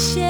些。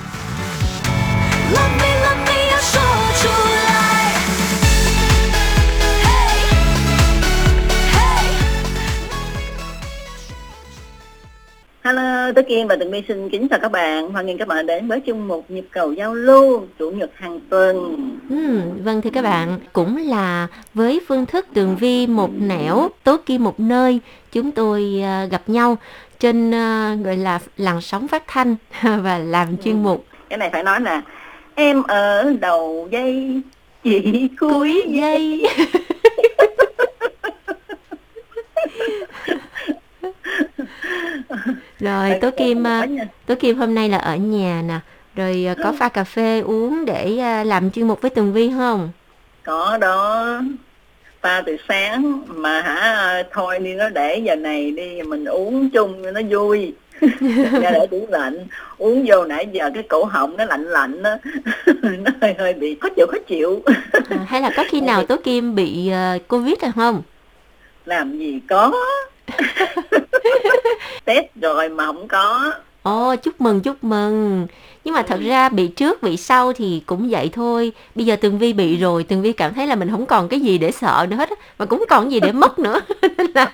Hello, Tố Kim và Tường My xin kính chào các bạn. Hoan nghênh các bạn đến với chung một nhịp cầu giao lưu chủ nhật hàng tuần. Ừm, Vâng thưa các bạn, cũng là với phương thức Tường Vi một nẻo, Tố Kim một nơi, chúng tôi à, gặp nhau trên à, gọi là làn sóng phát thanh và làm chuyên mục Cái này phải nói là em ở đầu dây chỉ cuối dây. Rồi Tố Kim à, Tố Kim hôm nay là ở nhà nè, rồi à, có pha cà phê uống để à, làm chuyên mục với Tường Vi không? Có đó. Pha từ sáng mà hả thôi đi nó để giờ này đi mình uống chung cho nó vui. Ra để tủ lạnh uống vô nãy giờ cái cổ họng nó lạnh lạnh á nó hơi hơi bị khó chịu khó chịu À, hay là có khi nào Tố Kim bị Covid hay không? làm gì có test rồi mà không có Ồ, chúc mừng, chúc mừng. Nhưng mà thật ra bị trước, bị sau thì cũng vậy thôi. Bây giờ Tường Vi bị rồi, Tường Vi cảm thấy là mình không còn cái gì để sợ nữa hết, mà cũng còn gì để mất nữa. Nên là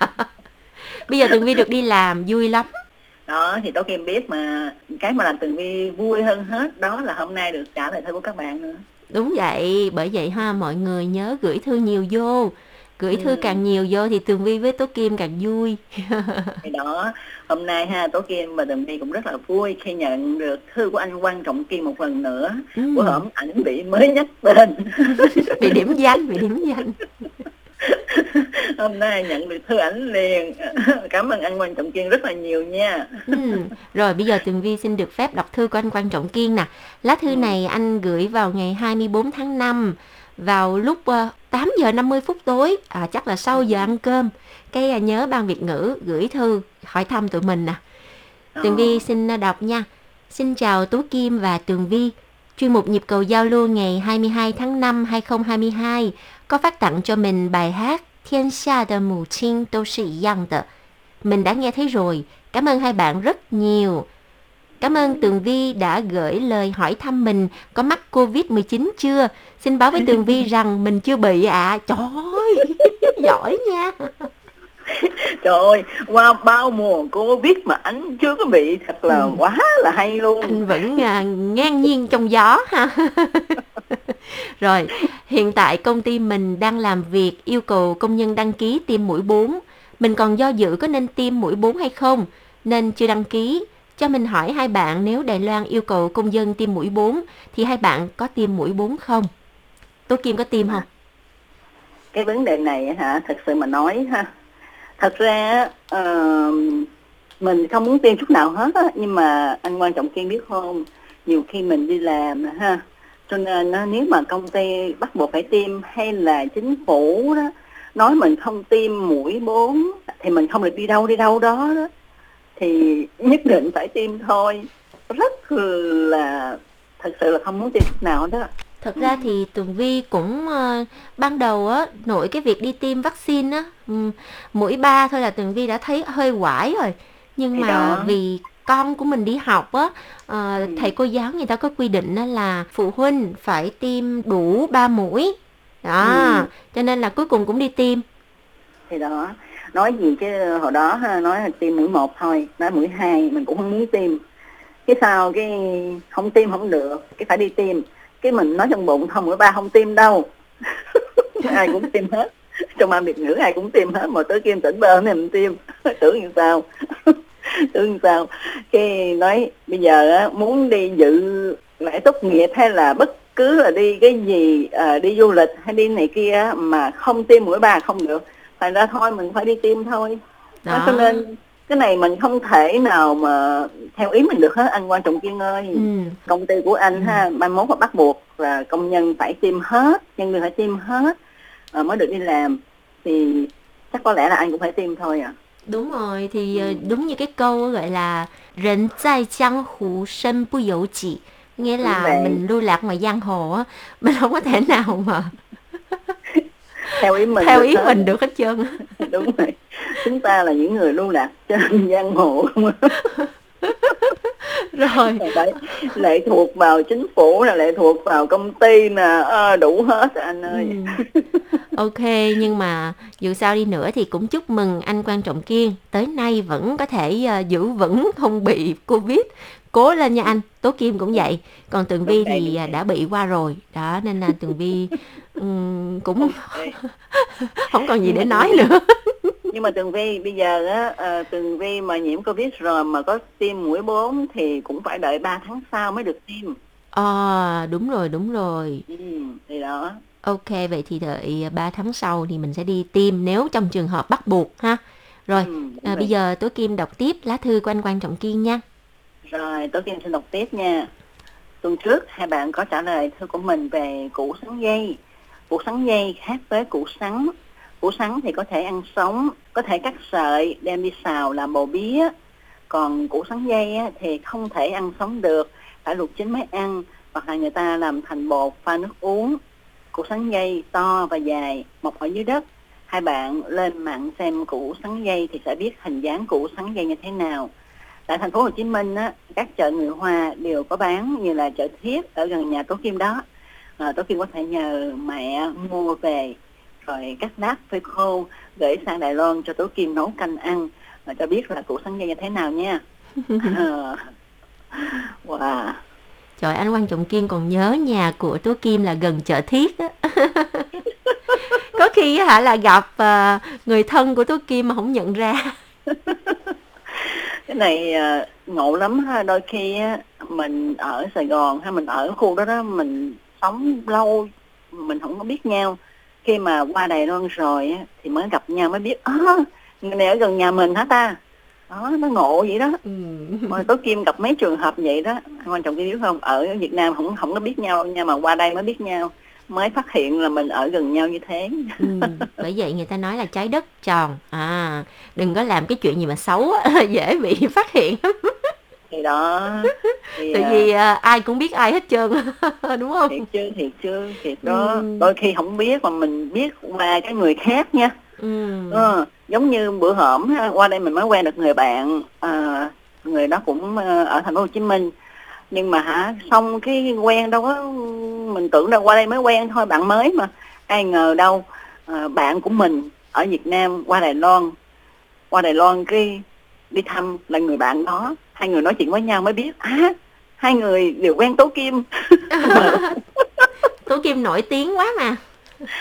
bây giờ Tường Vi được đi làm vui lắm. đó thì tôi kim biết mà cái mà làm tường vi vui hơn hết đó là hôm nay được trả lời thư của các bạn nữa Đúng vậy, bởi vậy ha, mọi người nhớ gửi thư nhiều vô. Gửi thư càng nhiều vô thì Tường Vi với Tố Kim càng vui. thì đó hôm nay ha tố kim và tường vi cũng rất là vui khi nhận được thư của anh quan trọng kim một lần nữa Ừ, của hổm ảnh bị mới nhắc tên bị điểm danh, bị điểm danh. hôm nay nhận được thư ảnh liền cảm ơn anh quan trọng kim rất là nhiều nha Ừ. Rồi bây giờ Tường Vi xin được phép đọc thư của anh Quan Trọng Kiên nè. Lá thư này anh gửi vào ngày 24 tháng 5 vào lúc ờ, 8 giờ 50 phút tối à, chắc là sau giờ ăn cơm cái à, nhớ ban Việt ngữ gửi thư hỏi thăm tụi mình nè à. Tường Vi ờ. xin à, đọc nha Xin chào Tú Kim và Tường Vi Chuyên mục nhịp cầu giao lưu ngày 22 tháng 5 2022 có phát tặng cho mình bài hát Thiên xa de mù chinh tô sĩ. Mình đã nghe thấy rồi. Cảm ơn hai bạn rất nhiều. Cảm ơn Tường Vi đã gửi lời hỏi thăm mình có mắc Covid-19 chưa. Xin báo với Tường Vi rằng mình chưa bị ạ. Trời ơi, giỏi nha. trời ơi qua bao mùa covid mà anh chưa có bị thật là Ừ. quá là hay luôn Anh vẫn à, ngang nhiên trong gió ha. Rồi, hiện tại công ty mình đang làm việc yêu cầu công nhân đăng ký tiêm mũi 4. Mình còn do dự có nên tiêm mũi 4 hay không, nên chưa đăng ký. Cho mình hỏi hai bạn nếu Đài Loan yêu cầu công dân tiêm mũi 4 thì hai bạn có tiêm mũi 4 không? Tố Kim có tiêm không? cái vấn đề này hả? Thật sự mà nói ha. Thật ra uh, mình không muốn tiêm chút nào hết á, nhưng mà anh quan trọng kiên biết không? Nhiều khi mình đi làm ha. Cho nên nếu mà công ty bắt buộc phải tiêm hay là chính phủ đó nói mình không tiêm mũi 4 thì mình không được đi đâu đi đâu đó đó thì nhất định phải tiêm thôi rất là thật sự là không muốn tiêm nào đó Thật ra thì Tường Vi cũng ờ, ban đầu á nội cái việc đi tiêm vaccine á ừm, mũi ba thôi là Tường Vi đã thấy hơi quải rồi. Nhưng Thì mà đó. vì con của mình đi học á Ừ. thầy cô giáo người ta có quy định là phụ huynh phải tiêm đủ 3 mũi. Đó, Ừ. cho nên là cuối cùng cũng đi tiêm. thì đó nói gì chứ hồi đó ha, nói là tiêm mũi một thôi nói mũi hai mình cũng không muốn tiêm. Cái sau cái không tiêm không được cái phải đi tiêm. Cái mình nói trong bụng không mũi ba không tiêm đâu. Ai cũng tiêm hết. Trong ban biệt ngữ ai cũng tiêm hết mà tới kim tỉnh bơ này mình tiêm. Tưởng như sao? Tưởng như sao? Cái nói bây giờ á, muốn đi dự lễ tốt nghiệp hay là bất cứ là đi cái gì à, đi du lịch hay đi này kia mà không tiêm mũi ba không được thành ra thôi mình phải đi tiêm thôi đó. cho nên cái này mình không thể nào mà theo ý mình được hết anh quan trọng kiên ơi ừ. công ty của anh ừ. ha mai mốt mà bắt buộc là công nhân phải tiêm hết nhân viên phải tiêm hết ờ, mới được đi làm thì chắc có lẽ là anh cũng phải tiêm thôi à đúng rồi thì ờ, ừ. đúng như cái câu gọi là rỉnh tại giang hồ sân bu dấu chỉ nghĩa là mình lưu lạc ngoài giang hồ á mình không có thể nào mà theo ý mình theo được ý hết. mình được hết trơn. Đúng rồi. Chúng ta là những người lưu lạc trên giang hồ. Rồi, phải lệ thuộc vào chính phủ là lệ thuộc vào công ty nè. Ờ, đủ hết anh ơi. Ừ. ok, nhưng mà dù sao đi nữa thì cũng chúc mừng anh Quan Trọng Kiên. Tới nay vẫn có thể ờ, giữ vững không bị Covid Cố lên nha anh, Tố Kim cũng vậy Còn Tường Vi thì à, đã bị qua rồi Đó, nên là Tường Vi cũng không còn gì để nói nữa nhưng mà tường vi bây giờ á ờ, tường vi mà nhiễm covid rồi mà có tiêm mũi 4 thì cũng phải đợi 3 tháng sau mới được tiêm Ờ, đúng rồi, đúng rồi. ừ, thì đó Ok, vậy thì đợi 3 tháng sau thì mình sẽ đi tiêm nếu trong trường hợp bắt buộc ha. Rồi, Ừ, à, vậy. bây giờ Tố Kim đọc tiếp lá thư của anh Quan Trọng Kiên nha. Rồi, tôi Kim xin đọc tiếp nha. Tuần trước, hai bạn có trả lời thư của mình về củ sắn dây. Củ sắn dây khác với củ sắn. Củ sắn thì có thể ăn sống, có thể cắt sợi, đem đi xào làm bò bía. Còn củ sắn dây thì không thể ăn sống được, phải luộc chín mới ăn, hoặc là người ta làm thành bột pha nước uống. Củ sắn dây to và dài, mọc ở dưới đất. Hai bạn lên mạng xem củ sắn dây thì sẽ biết hình dáng củ sắn dây như thế nào tại thành phố Hồ Chí Minh á, các chợ người Hoa đều có bán như là chợ Thiết ở gần nhà Tố Kim đó. À, Tố Kim có thể nhờ mẹ mua về rồi cắt lát phơi khô gửi sang Đài Loan cho Tố Kim nấu canh ăn và cho biết là củ sắn dây như thế nào nha. À, wow. Trời, anh Quan Trọng Kiên còn nhớ nhà của Tố Kim là gần chợ Thiết á. Có khi hả là gặp à, người thân của Tố Kim mà không nhận ra. cái này à, ngộ lắm ha. Đôi khi á, mình ở Sài Gòn hay mình ở khu đó đó mình sống lâu mình không có biết nhau. Khi mà qua Đài Loan rồi á, thì mới gặp nhau mới biết á người này ở gần nhà mình hả ta? Đó nó ngộ vậy đó. Ừ. mà tối kim gặp mấy trường hợp vậy đó quan trọng cái biết không ở Việt Nam không không có biết nhau nha mà qua đây mới biết nhau mới phát hiện là mình ở gần nhau như thế. Ừ, bởi vậy người ta nói là trái đất tròn. À đừng có làm cái chuyện gì mà xấu dễ bị phát hiện. Thì đó thì, tại à, vì à, ai cũng biết ai hết trơn đúng không? Thiệt chứ thiệt chứ thiệt đó. Ừ. đôi khi không biết mà mình biết qua cái người khác nha. Ừ. ờ, giống như bữa hổm qua đây mình mới quen được người bạn à, người đó cũng ờ, ở thành phố Hồ Chí Minh. Nhưng mà hả xong cái quen đâu có mình tưởng là qua đây mới quen thôi bạn mới mà. Ai ngờ đâu ờ, bạn của mình ở Việt Nam qua Đài Loan qua Đài Loan cái đi thăm là người bạn đó. Hai người nói chuyện với nhau mới biết á hai người đều quen Tố Kim. Tố kim nổi tiếng quá mà.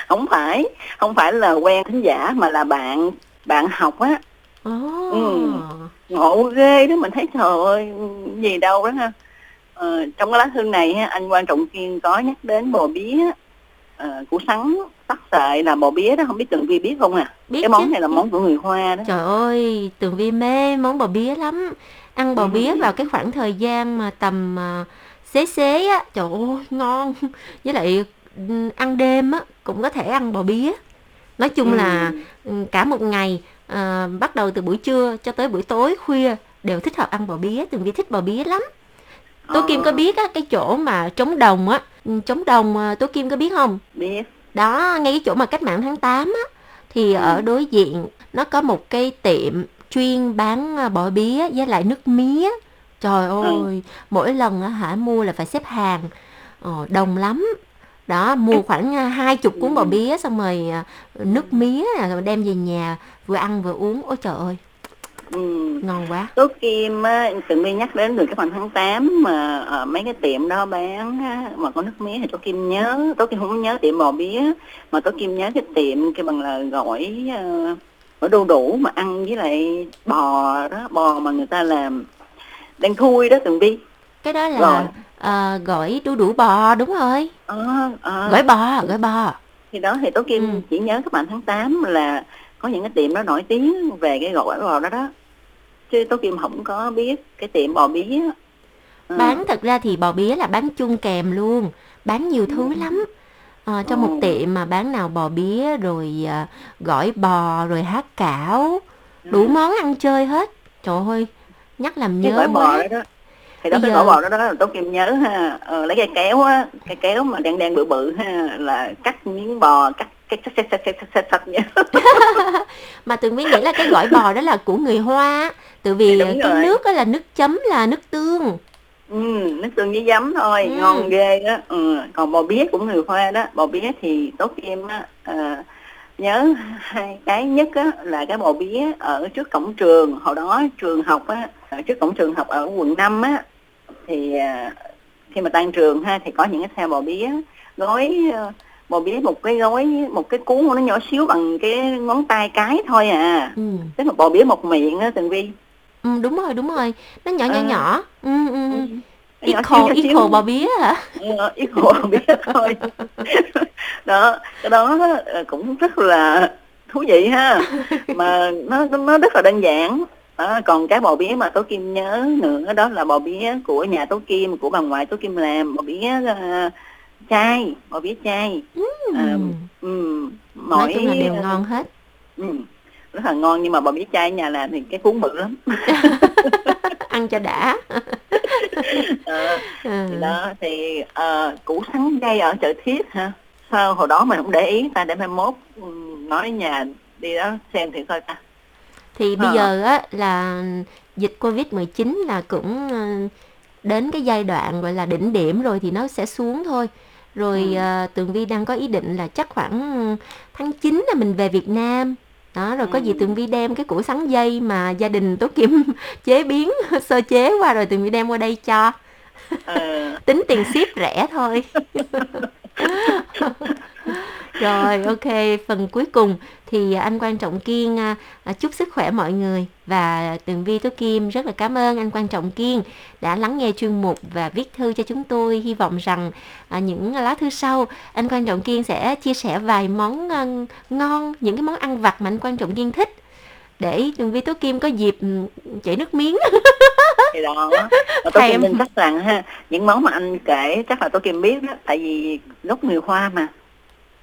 Không phải không phải là quen thính giả mà là bạn bạn học á. Ồ. Ừ. ngộ ghê đó mình thấy trời ơi gì đâu đó ha ờ, trong cái lá thư này anh quan trọng kiên có nhắc đến bò bía ờ, củ sắn. Tắc sợi là bò bía đó không biết tường vi biết không à? Biết cái món chứ. này là món của người hoa đó. Trời ơi tường vi mê món bò bía lắm. Ăn bò Ừ. bía vào cái khoảng thời gian mà tầm à, xế xế á trời ơi ngon. Với lại ăn đêm á cũng có thể ăn bò bía. Nói chung là Ừ. ừ, cả một ngày à, bắt đầu từ buổi trưa cho tới buổi tối khuya đều thích hợp ăn bò bía. Tường vi thích bò bía lắm tố kim có Ờ, biết á cái chỗ mà trống đồng á ừ, trống đồng à, tố kim có biết không? Biết. Đó ngay cái chỗ mà cách mạng tháng 8 á thì Ừ. ở đối diện nó có một cái tiệm chuyên bán à, bò bía với lại nước mía. Trời Ừ. ơi mỗi lần á hả mua là phải xếp hàng ờ, đông lắm. Đó mua khoảng hai chục cuốn bò Ừ. bía xong rồi nước mía rồi đem về nhà vừa ăn vừa uống. Ôi trời ơi ừ. ngon quá Tố Kim á, từng đi nhắc đến được cái phần tháng 8 mà ở mấy cái tiệm đó bán á, mà có nước mía thì Tố Kim nhớ, Tố Kim không nhớ tiệm bò bía mà Tố Kim nhớ cái tiệm cái bằng là gỏi uh, gỏi đu đủ mà ăn với lại bò đó, bò mà người ta làm đen thui đó từng đi. cái đó Rồi. là à, gỏi đu đủ bò đúng rồi Ờ, ờ. gỏi bò gỏi bò thì đó thì Tố Kim Ừ. chỉ nhớ các bạn tháng 8 là có những cái tiệm đó nổi tiếng về cái gỏi bò đó đó. Chứ Tố Kim không có biết cái tiệm bò bía. Ờ. bán thật ra thì bò bía là bán chung kèm luôn bán nhiều thứ lắm Ờ, trong một Ừ. tiệm mà bán nào bò bía rồi à, gỏi bò rồi hát cảo đủ món ăn chơi hết trời ơi nhắc làm cái nhớ gỏi bò đó đó thì đó Bây cái giờ- gỏi bò đó đó là Tố Kim nhớ ha ờ, lấy cái kéo á cái kéo mà đen đen bự bự ha là cắt miếng bò cắt cái sệt sệt sệt sệt sệt sệt mà tường mới nghĩ là cái gỏi bò đó là của người hoa tại vì dạ, cái nước đó là nước chấm là nước tương. Ừ, nước tương với giấm thôi ừ. ngon ghê đó ừ. còn bò bía cũng người hoa đó bò bía thì tốt em á. À, nhớ hai cái nhất á, là cái bò bía ở trước cổng trường. Hồi đó trường học á, ở trước cổng trường học ở quận 5 á thì à, khi mà tan trường ha thì có những cái xe bò bía gói ờ, bò bía một cái gói một cái cuốn nó nhỏ xíu bằng cái ngón tay cái thôi à ừ. tức là bò bía một miệng á tường vi ừ đúng rồi đúng rồi nó nhỏ nhỏ Ờ. nhỏ ừ, ừ. ừ. Nhỏ Equal, xíu, equal bò bía hả? Ờ, ít bò bía thôi đó cái đó ờ, cũng rất là thú vị ha mà nó nó rất là đơn giản đó, còn cái bò bía mà tố kim nhớ nữa đó là bò bía của nhà tố kim của bà ngoại tố kim làm bò bía uh, chai bò bía chai. À, Ừ. ừ, nói mỗi chung là đều ngon hết. ừ, rất là ngon nhưng mà bò bía chai nhà làm thì cái cuốn bự lắm. Ăn cho đã. Ờ, ừ. thì đó thì ờ, củ sắn dây ở chợ thiết hả? Sao hồi đó mình không để ý ta để mai mốt nói nhà đi đó xem thử coi ta. Thì bây Ờ. giờ á là dịch covid 19 là cũng ờ, đến cái giai đoạn gọi là đỉnh điểm rồi thì nó sẽ xuống thôi rồi Ừ. ờ, tường vi đang có ý định là chắc khoảng tháng 9 là mình về Việt Nam đó rồi có gì Ừ. tường vi đem cái củ sắn dây mà gia đình tố kim chế biến sơ chế qua rồi tường vi đem qua đây cho Ờ, tính tiền ship rẻ thôi rồi ok. Phần cuối cùng thì anh quan trọng kiên à, à, chúc sức khỏe mọi người. Và tường vi tố kim rất là cảm ơn anh quan trọng kiên đã lắng nghe chuyên mục và viết thư cho chúng tôi. Hy vọng rằng à, những lá thư sau anh quan trọng kiên sẽ chia sẻ vài món ngon những cái món ăn vặt mà anh quan trọng kiên thích. Để tường vi tố kim có dịp ừ, chảy nước miếng. Thì đó. Tôi Thèm. kim tin chắc rằng ha những món mà anh kể chắc là tôi kim biết đó tại vì gốc người hoa mà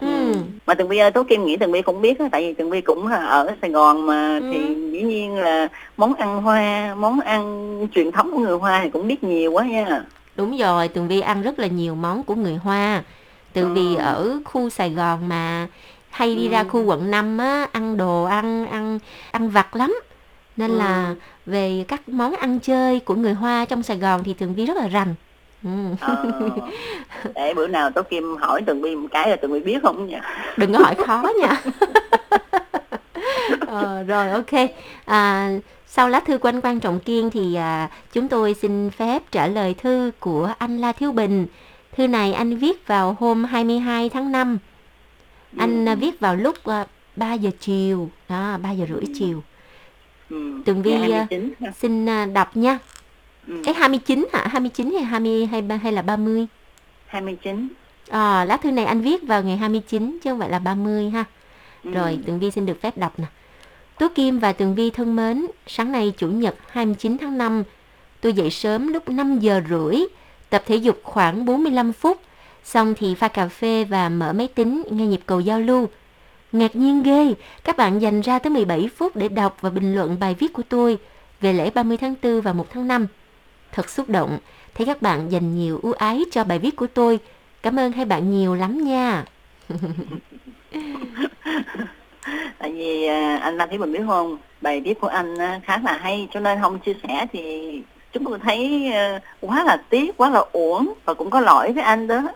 ừ. mà tường vi ơi tố kim nghĩ tường vi cũng biết đó tại vì tường vi cũng là ở sài gòn mà Ừ. thì dĩ nhiên là món ăn hoa món ăn truyền thống của người hoa thì cũng biết nhiều quá nha Đúng rồi, Tường Vi ăn rất là nhiều món của người Hoa. Từ vì Ừ. ở khu Sài Gòn mà hay đi Ừ. ra khu quận 5 á, ăn đồ ăn ăn ăn vặt lắm. Nên Ừ. là về các món ăn chơi của người Hoa trong Sài Gòn thì Tường Vi rất là rành. Ừ. Ờ, để bữa nào tố kim hỏi tường vi một cái là tường vi biết không nha Đừng có hỏi khó nha. ờ, rồi ok. À, sau lá thư của anh Quan Trọng Kiên thì à, chúng tôi xin phép trả lời thư của anh La Thiếu Bình. Thư này anh viết vào hôm 22 tháng 5. Anh à, viết vào lúc à, 3 giờ chiều, đó 3 giờ rưỡi chiều. ừ. Tường Vi, à, 29 ha. Xin à, đọc nha. Ừ. Cái 29 hả? 29 hay 20 hay ba- hay là 30? 29 À, lá thư này anh viết vào ngày 29 chứ không phải là 30 ha. ừ. Rồi, Tường Vi xin được phép đọc nè. Tố Kim và Tường Vi thân mến, sáng nay Chủ nhật 29 tháng 5, tôi dậy sớm lúc 5 giờ rưỡi, tập thể dục khoảng 45 phút, xong thì pha cà phê và mở máy tính nghe nhịp cầu giao lưu. Ngạc nhiên ghê, các bạn dành ra tới 17 phút để đọc và bình luận bài viết của tôi về lễ 30 tháng 4 và 1 tháng 5. Thật xúc động, thấy các bạn dành nhiều ưu ái cho bài viết của tôi. Cảm ơn hai bạn nhiều lắm nha. tại vì à, anh Nam Thí Bình biết không bài viết của anh á, khá là hay cho nên không chia sẻ thì chúng tôi thấy à, quá là tiếc quá là uổng và cũng có lỗi với anh đó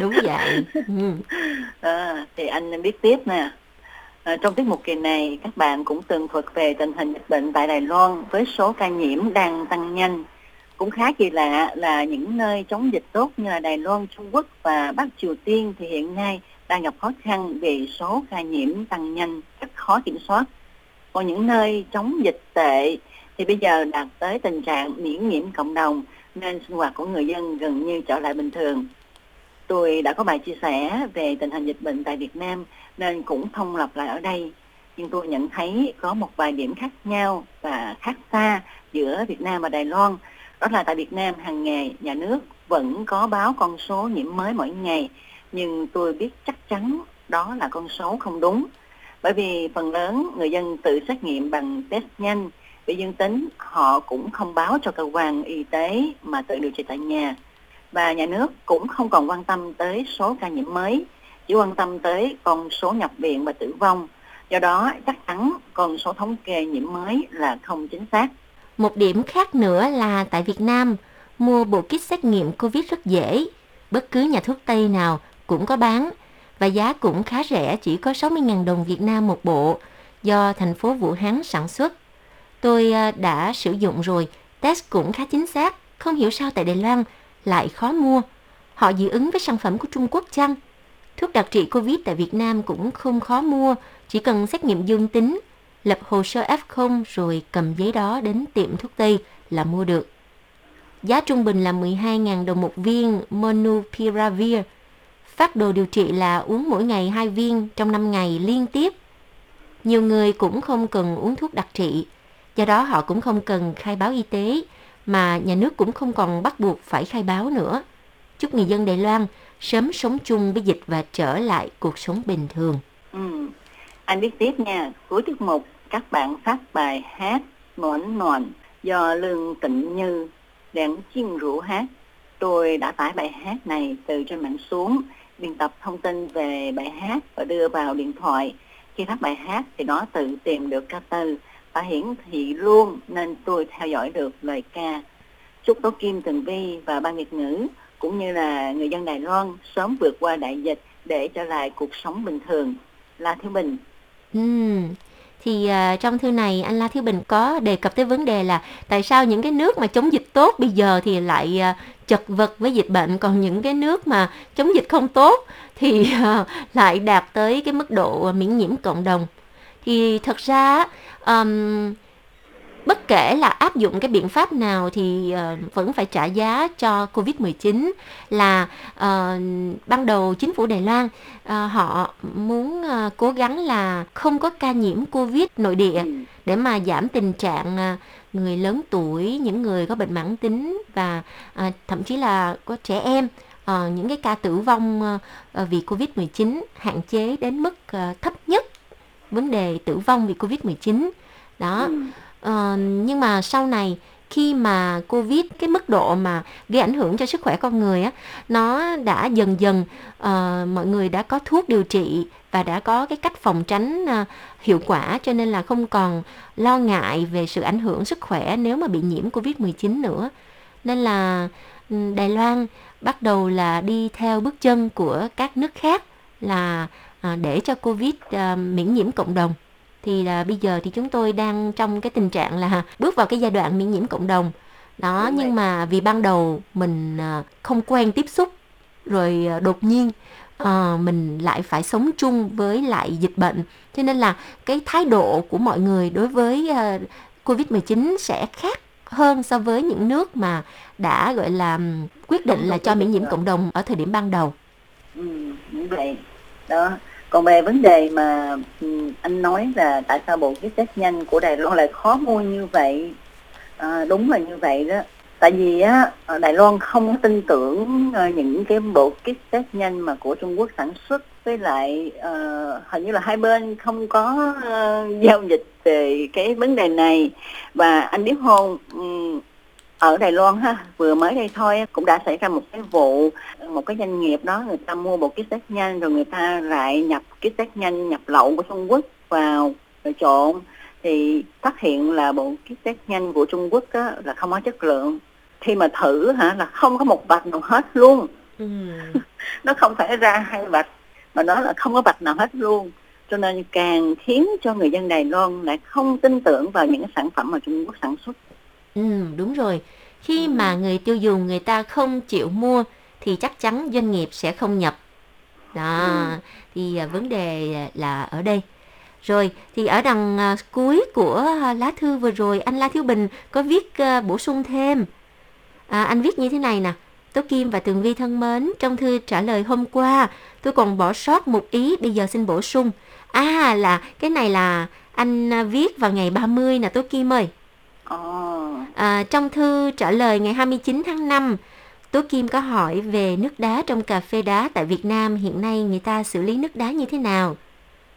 Đúng vậy. Ừ. à, thì anh viết tiếp nè À, trong tiết mục kỳ này, các bạn cũng tường thuật về tình hình dịch bệnh tại Đài Loan với số ca nhiễm đang tăng nhanh. Cũng khá kỳ lạ là những nơi chống dịch tốt như là Đài Loan, Trung Quốc và Bắc Triều Tiên thì hiện nay đang gặp khó khăn vì số ca nhiễm tăng nhanh, rất khó kiểm soát. Còn những nơi chống dịch tệ thì bây giờ đạt tới tình trạng miễn nhiễm cộng đồng nên sinh hoạt của người dân gần như trở lại bình thường. Tôi đã có bài chia sẻ về tình hình dịch bệnh tại Việt Nam nên cũng thông lập lại ở đây. Nhưng tôi nhận thấy có một vài điểm khác nhau và khác xa giữa Việt Nam và Đài Loan. Đó là tại Việt Nam hàng ngày nhà nước vẫn có báo con số nhiễm mới mỗi ngày. Nhưng tôi biết chắc chắn đó là con số không đúng. Bởi vì phần lớn người dân tự xét nghiệm bằng test nhanh. Bị dương tính họ cũng không báo cho cơ quan y tế mà tự điều trị tại nhà và nhà nước cũng không còn quan tâm tới số ca nhiễm mới, chỉ quan tâm tới con số nhập viện và tử vong. Do đó, chắc chắn con số thống kê nhiễm mới là không chính xác. Một điểm khác nữa là tại Việt Nam, mua bộ kit xét nghiệm COVID rất dễ. Bất cứ nhà thuốc Tây nào cũng có bán và giá cũng khá rẻ, chỉ có 60.000 đồng Việt Nam một bộ do thành phố Vũ Hán sản xuất. Tôi à, đã sử dụng rồi, test cũng khá chính xác. Không hiểu sao tại Đài Loan lại khó mua. Họ dị ứng với sản phẩm của Trung Quốc chăng? Thuốc đặc trị COVID tại Việt Nam cũng không khó mua, chỉ cần xét nghiệm dương tính, lập hồ sơ F0 rồi cầm giấy đó đến tiệm thuốc Tây là mua được. Giá trung bình là 12.000 đồng một viên Monupiravir. Phát đồ điều trị là uống mỗi ngày 2 viên trong 5 ngày liên tiếp. Nhiều người cũng không cần uống thuốc đặc trị, do đó họ cũng không cần khai báo y tế, mà nhà nước cũng không còn bắt buộc phải khai báo nữa. Chúc người dân Đài Loan sớm sống chung với dịch và trở lại cuộc sống bình thường. Ừ. Anh viết tiếp nha, cuối tiết mục các bạn phát bài hát Nón Nòn do Lương Tịnh Như đèn chiên rượu hát. Tôi đã tải bài hát này từ trên mạng xuống, biên tập thông tin về bài hát và đưa vào điện thoại. Khi phát bài hát thì nó tự tìm được ca từ và hiển thị luôn nên tôi theo dõi được lời ca. Chúc Tố Kim Tường Vi và ban Việt ngữ cũng như là người dân Đài Loan sớm vượt qua đại dịch để trở lại cuộc sống bình thường. La Thiếu Bình. Ừ. Thì uh, trong thư này anh La Thiếu Bình có đề cập tới vấn đề là tại sao những cái nước mà chống dịch tốt bây giờ thì lại uh, chật vật với dịch bệnh còn những cái nước mà chống dịch không tốt thì uh, lại đạt tới cái mức độ miễn nhiễm cộng đồng. Thì thật ra um, bất kể là áp dụng cái biện pháp nào thì uh, vẫn phải trả giá cho Covid-19 là uh, ban đầu chính phủ Đài Loan uh, họ muốn uh, cố gắng là không có ca nhiễm Covid nội địa để mà giảm tình trạng uh, người lớn tuổi, những người có bệnh mãn tính và uh, thậm chí là có trẻ em uh, những cái ca tử vong uh, vì Covid-19 hạn chế đến mức uh, thấp nhất vấn đề tử vong vì Covid-19 đó. Ừ. Uh, nhưng mà sau này khi mà covid cái mức độ mà gây ảnh hưởng cho sức khỏe con người á nó đã dần dần uh, mọi người đã có thuốc điều trị và đã có cái cách phòng tránh uh, hiệu quả cho nên là không còn lo ngại về sự ảnh hưởng sức khỏe nếu mà bị nhiễm covid 19 nữa. Nên là ừ, Đài Loan bắt đầu là đi theo bước chân của các nước khác là uh, để cho covid uh, miễn nhiễm cộng đồng thì là bây giờ thì chúng tôi đang trong cái tình trạng là bước vào cái giai đoạn miễn nhiễm cộng đồng đó Đúng nhưng vậy. mà vì ban đầu mình à, không quen tiếp xúc rồi à, đột nhiên à, mình lại phải sống chung với lại dịch bệnh cho nên là cái thái độ của mọi người đối với uh, covid 19 sẽ khác hơn so với những nước mà đã gọi là quyết định là cho miễn nhiễm cộng đồng ở thời điểm ban đầu. Ừ, đúng vậy. Đó, còn về vấn đề mà ừ, anh nói là tại sao bộ kit test nhanh của Đài Loan lại khó mua như vậy à, đúng là như vậy đó. Tại vì á ờ, Đài Loan không tin tưởng ờ, những cái bộ kit test nhanh mà của Trung Quốc sản xuất với lại uh, hình như là hai bên không có uh, giao dịch về cái vấn đề này. Và anh biết không um, ở Đài Loan ha vừa mới đây thôi cũng đã xảy ra một cái vụ một cái doanh nghiệp đó người ta mua một kit test nhanh rồi người ta lại nhập kit test nhanh nhập lậu của Trung Quốc vào rồi trộn thì phát hiện là bộ kit test nhanh của Trung Quốc đó là không có chất lượng. Khi mà thử hả là không có một vạch nào hết luôn. Ừ. nó không phải ra hai vạch mà nó là không có vạch nào hết luôn. Cho nên càng khiến cho người dân Đài Loan lại không tin tưởng vào những cái sản phẩm mà Trung Quốc sản xuất Ừ, đúng rồi. Khi Ừ. mà người tiêu dùng người ta không chịu mua thì chắc chắn doanh nghiệp sẽ không nhập. Đó, Ừ. thì à, vấn đề là ở đây. Rồi, thì ở đằng à, cuối của à, lá thư vừa rồi, anh La Thiếu Bình có viết bổ sung thêm. À, anh viết như thế này nè. Tố Kim và Tường Vi thân mến, trong thư trả lời hôm qua, tôi còn bỏ sót một ý, bây giờ xin bổ sung. À, là cái này là anh viết vào ngày 30 nè Tố Kim ơi. Ồ, À, trong thư trả lời ngày 29 tháng 5, Tố Kim có hỏi về nước đá trong cà phê đá tại Việt Nam hiện nay người ta xử lý nước đá như thế nào.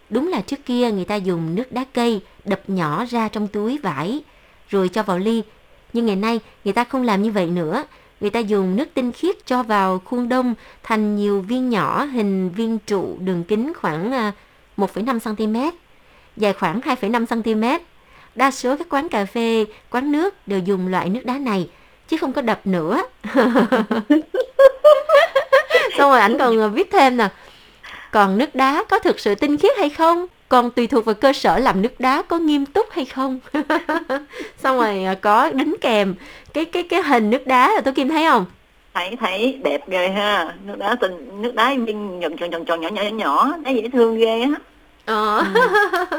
Đúng là trước kia người ta dùng nước đá cây đập nhỏ ra trong túi vải rồi cho vào ly. Nhưng ngày nay người ta không làm như vậy nữa. Người ta dùng nước tinh khiết cho vào khuôn đông thành nhiều viên nhỏ hình viên trụ đường kính khoảng à, 1,5 cm, dài khoảng 2,5 cm. Đa số các quán cà phê, quán nước đều dùng loại nước đá này, chứ không có đập nữa. Xong rồi ảnh còn viết thêm nè, còn nước đá có thực sự tinh khiết hay không? Còn tùy thuộc vào cơ sở làm nước đá có nghiêm túc hay không? Xong rồi có đính kèm cái cái cái hình nước đá là tôi Kim thấy không? thấy thấy đẹp ghê ha nước đá tình nước đá viên tròn tròn tròn tròn nhỏ nhỏ nhỏ nhỏ nó dễ thương ghê á Ờ.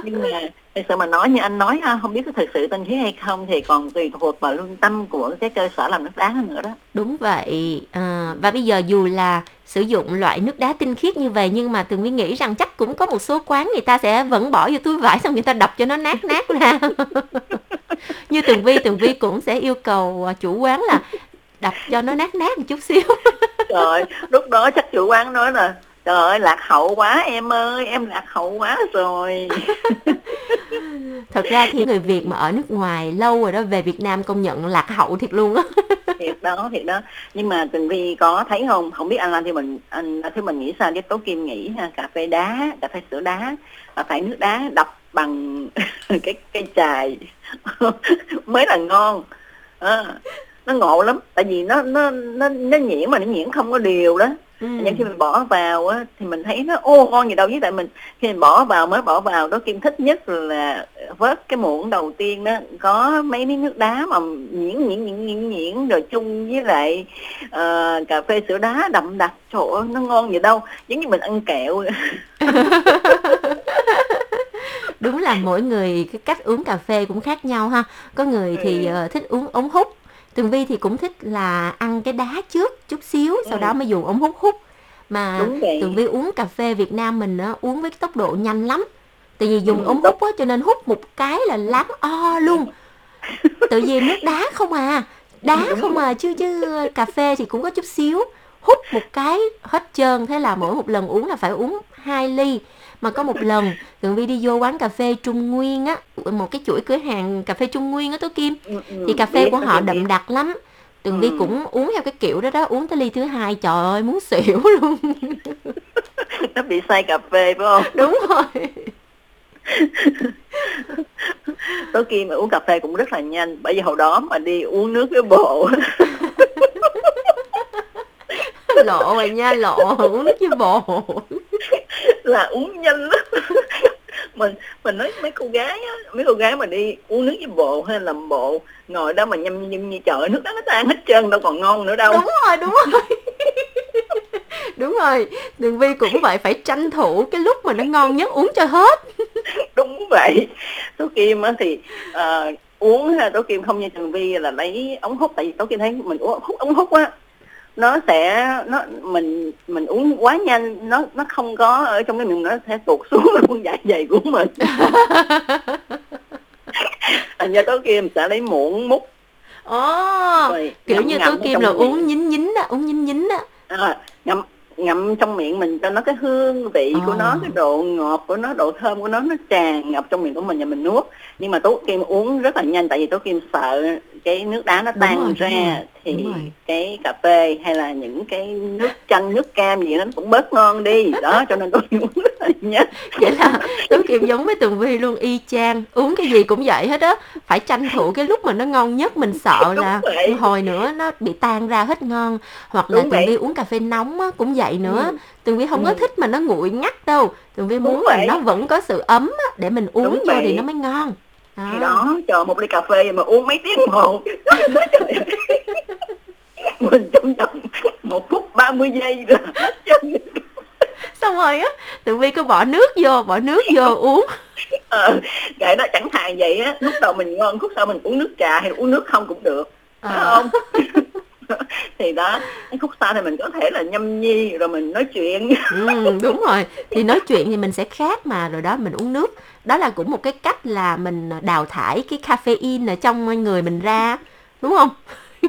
nhưng mà thực sự mà nói như anh nói ha không biết có thực sự tinh khiết hay không thì còn tùy thuộc vào lương tâm của cái cơ sở làm nước đá nữa đó Đúng vậy. À, và bây giờ dù là sử dụng loại nước đá tinh khiết như vậy nhưng mà Tường Vi nghĩ rằng chắc cũng có một số quán người ta sẽ vẫn bỏ vô túi vải xong người ta đập cho nó nát nát ra. như Tường Vi, Tường Vi cũng sẽ yêu cầu à, chủ quán là đập cho nó nát nát một chút xíu. trời ơi, lúc đó chắc chủ quán nói là trời ơi lạc hậu quá em ơi em lạc hậu quá rồi. Thật ra thì người Việt mà ở nước ngoài lâu rồi đó về Việt Nam công nhận lạc hậu thiệt luôn á. thiệt đó thiệt đó. Nhưng mà tình vi có thấy không? Không biết anh Lan thì mình anh thì mình nghĩ sao? Với tố kim nghĩ ha cà phê đá cà phê sữa đá là phải nước đá đập bằng cái cây chài mới là ngon. À, nó ngộ lắm. Tại vì nó nó nó nó nhuyễn mà nó nhuyễn không có điều đó Ừ. nhưng khi mình bỏ vào á thì mình thấy nó ô ngon gì đâu với tại mình khi mình bỏ vào mới bỏ vào đó kim thích nhất là vớt cái muỗng đầu tiên đó có mấy miếng nước đá mà nhuyễn nhuyễn nhuyễn nhuyễn nhuyễn rồi chung với lại ờ, cà phê sữa đá đậm đặc trời ơi nó ngon gì đâu giống như mình ăn kẹo Đúng là mỗi người cái cách uống cà phê cũng khác nhau ha. Có người thì Ừ. ờ, thích uống ống hút. Tường Vi thì cũng thích là ăn cái đá trước chút xíu, sau Ừ. đó mới dùng ống hút hút. Mà Tường Vi uống cà phê Việt Nam mình á, uống với tốc độ nhanh lắm. Tại vì dùng Ừ, ống hút á, cho nên hút một cái là láng o luôn. Tự vì nước đá không à, đá không à, chứ chứ cà phê thì cũng có chút xíu. Hút một cái hết trơn, thế là mỗi một lần uống là phải uống 2 ly. Mà có một lần Tường Vi đi vô quán cà phê Trung Nguyên á, một cái chuỗi cửa hàng cà phê Trung Nguyên á Tố Kim. Ừ, ừ, thì cà phê của họ đậm đặc lắm. Tường Vi Ừ. cũng uống theo cái kiểu đó đó uống tới ly thứ hai trời ơi muốn xỉu luôn. Nó bị say cà phê phải không? Đúng rồi. Tối kia mà uống cà phê cũng rất là nhanh bởi vì hồi đó mà đi uống nước với bộ lộ rồi nha lộ uống nước với bồ là uống nhanh lắm. Mình mình nói mấy cô gái á mấy cô gái mà đi uống nước với bộ hay làm bộ ngồi đó mà nhâm nhâm như ơi, nước đó nó tan hết trơn đâu còn ngon nữa đâu. Đúng rồi đúng rồi. Đúng rồi Tường Vi cũng vậy phải tranh thủ cái lúc mà nó ngon nhất uống cho hết. Đúng vậy. Tố kim á thì ờ, uống ha tố kim không như tường vi là lấy ống hút tại vì tố kim thấy mình uống hút ống hút á nó sẽ nó mình mình uống quá nhanh nó nó không có ở trong cái miệng nó sẽ tụt xuống luôn dạ dày của mình. Thành ra tố kim sẽ lấy muỗng múc. Ồ rồi kiểu như ngậm Tố ở Kim trong là miệng. uống nhín nhín á uống nhín nhín á. À, ngậm ngậm trong miệng mình cho nó cái hương vị của nó cái độ ngọt của nó độ thơm của nó nó tràn ngập trong miệng của mình và mình nuốt. Nhưng mà tố kim uống rất là nhanh tại vì tố kim sợ cái nước đá nó tan rồi, ra thì cái cà phê hay là những cái nước chanh nước cam gì nó cũng bớt ngon đi đó cho nên tôi uống là nhớ vậy là Tố Kim giống với Tường Vi luôn y chang uống cái gì cũng vậy hết á phải tranh thủ cái lúc mà nó ngon nhất mình sợ Đúng là vậy. hồi nữa nó bị tan ra hết ngon hoặc là Đúng Tường vậy. Vi uống cà phê nóng á, cũng vậy nữa Ừ. Tường Vi không có Ừ. thích mà nó nguội ngắt đâu Tường Vi muốn là nó vẫn có sự ấm á, để mình uống Đúng vô thì vậy. nó mới ngon thì đó. chờ một ly cà phê mà uống mấy tiếng ơi. mình trong vòng một phút 30 giây rồi hết chân. Xong rồi á Tường Vi cứ bỏ nước vô bỏ nước vô uống. Ờ, cái đó chẳng thà vậy á. Lúc đầu mình ngon khúc sau mình uống nước trà hay uống nước không cũng được. Phải Ờ. không thì đó cái khúc sau thì mình có thể là nhâm nhi rồi mình nói chuyện. Ừ, đúng rồi. Thì nói chuyện thì mình sẽ khác mà rồi đó mình uống nước. Đó là cũng một cái cách là mình đào thải cái caffeine ở trong người mình ra đúng không?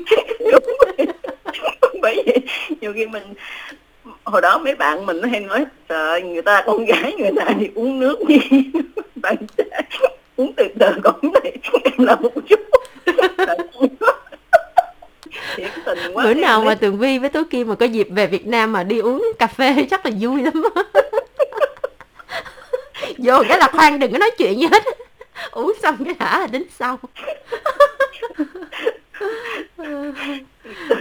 Đúng bởi vì nhiều khi mình hồi đó mấy bạn mình nó hay nói trời người ta con gái người ta thì uống nước đi. Bạn uống từ từ cái này em là một chút thiệt tình quá bữa nào mà tường vi với tố kim mà có dịp về việt nam mà đi uống cà phê chắc là vui lắm vô cái là khoan đừng có nói chuyện gì hết. Uống xong cái đã đến sau.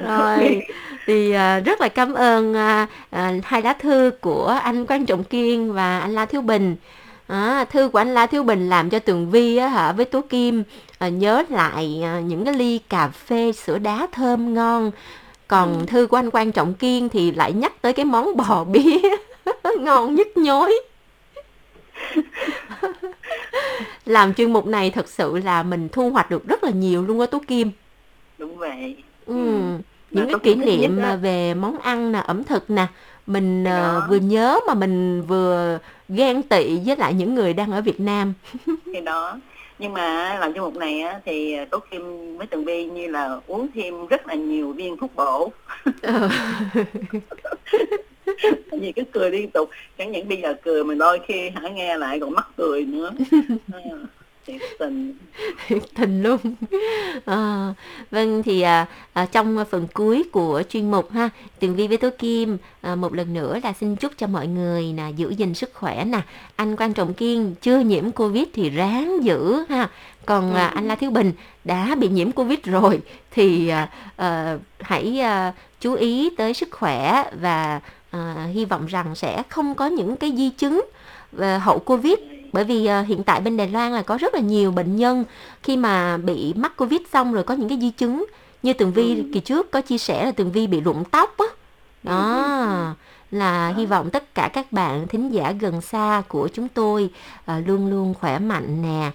Rồi thì à, rất là cảm ơn à, à, hai lá thư của anh Quang Trọng Kiên và anh La Thiếu Bình à, thư của anh La Thiếu Bình làm cho Tường Vi á, hả với Tố Kim à, nhớ lại à, những cái ly cà phê sữa đá thơm ngon. Còn thư của anh Quang Trọng Kiên thì lại nhắc tới cái món bò bía ngon nhức nhối. Làm chuyên mục này thật sự là mình thu hoạch được rất là nhiều luôn á Tố Kim. Đúng vậy. Ừ. Ừ. Những cái kỷ niệm mà về món ăn nè, ẩm thực nè, mình ờ, đó. vừa nhớ mà mình vừa ghen tị với lại những người đang ở Việt Nam. thì đó nhưng mà làm cho một này á, thì Tố Kim với Tường Vi như là uống thêm rất là nhiều viên thuốc bổ Ờ. Tại vì cứ cười liên tục chẳng những bây giờ cười mà đôi khi hả nghe lại còn mắc cười nữa thiệt tình tình luôn. Ờ, vâng thì à, à, trong phần cuối của chuyên mục ha, Tường Vi với Tố Kim à, một lần nữa là xin chúc cho mọi người là giữ gìn sức khỏe nè. Anh Quan Trọng Kiên chưa nhiễm Covid thì ráng giữ ha. Còn à, anh La Thiếu Bình đã bị nhiễm Covid rồi thì à, à, hãy à, chú ý tới sức khỏe và à, hy vọng rằng sẽ không có những cái di chứng về hậu Covid bởi vì à, hiện tại bên Đài Loan là có rất là nhiều bệnh nhân khi mà bị mắc Covid xong rồi có những cái di chứng như Tường Vi Ừ. kỳ trước có chia sẻ là Tường Vi bị rụng tóc á. Đó là hy vọng tất cả các bạn thính giả gần xa của chúng tôi à, luôn luôn khỏe mạnh nè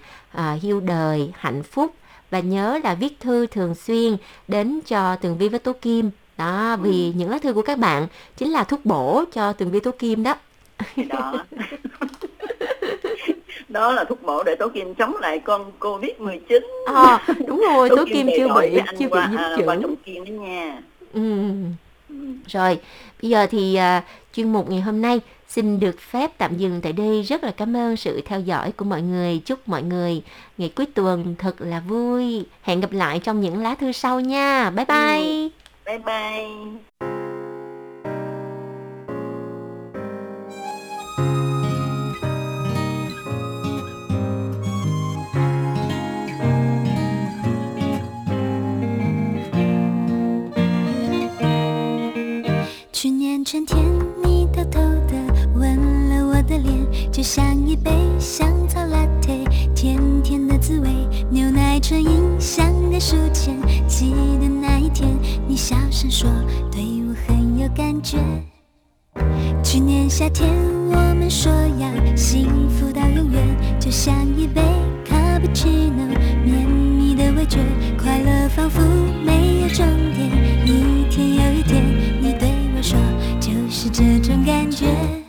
hiu đời hạnh phúc. Và nhớ là viết thư thường xuyên đến cho Tường Vi với Tố Kim. Đó vì những lá thư của các bạn chính là thuốc bổ cho Tường Vi Tố Kim đó. Đó đó là thuốc bổ để Tố Kim chống lại con Covid 19 à, đúng rồi Tố Kim chưa bị chưa bị qua, dính à, chữ qua trọng kiên đó nha ừ. Ừ. Rồi, bây giờ thì à, chuyên mục ngày hôm nay xin được phép tạm dừng tại đây. Rất là cảm ơn sự theo dõi của mọi người. Chúc mọi người ngày cuối tuần thật là vui. Hẹn gặp lại trong những lá thư sau nha. Bye bye. bye bye 春天，你偷偷的吻了我的脸，就像一杯香草拿铁甜甜的滋味，牛奶唇印像个书签。记得那一天，你小声说对我很有感觉。去年夏天，我们说要幸福到永远，就像一杯 cappuccino，绵密的味觉，快乐仿佛没有终点。一天又一天，是这种感觉。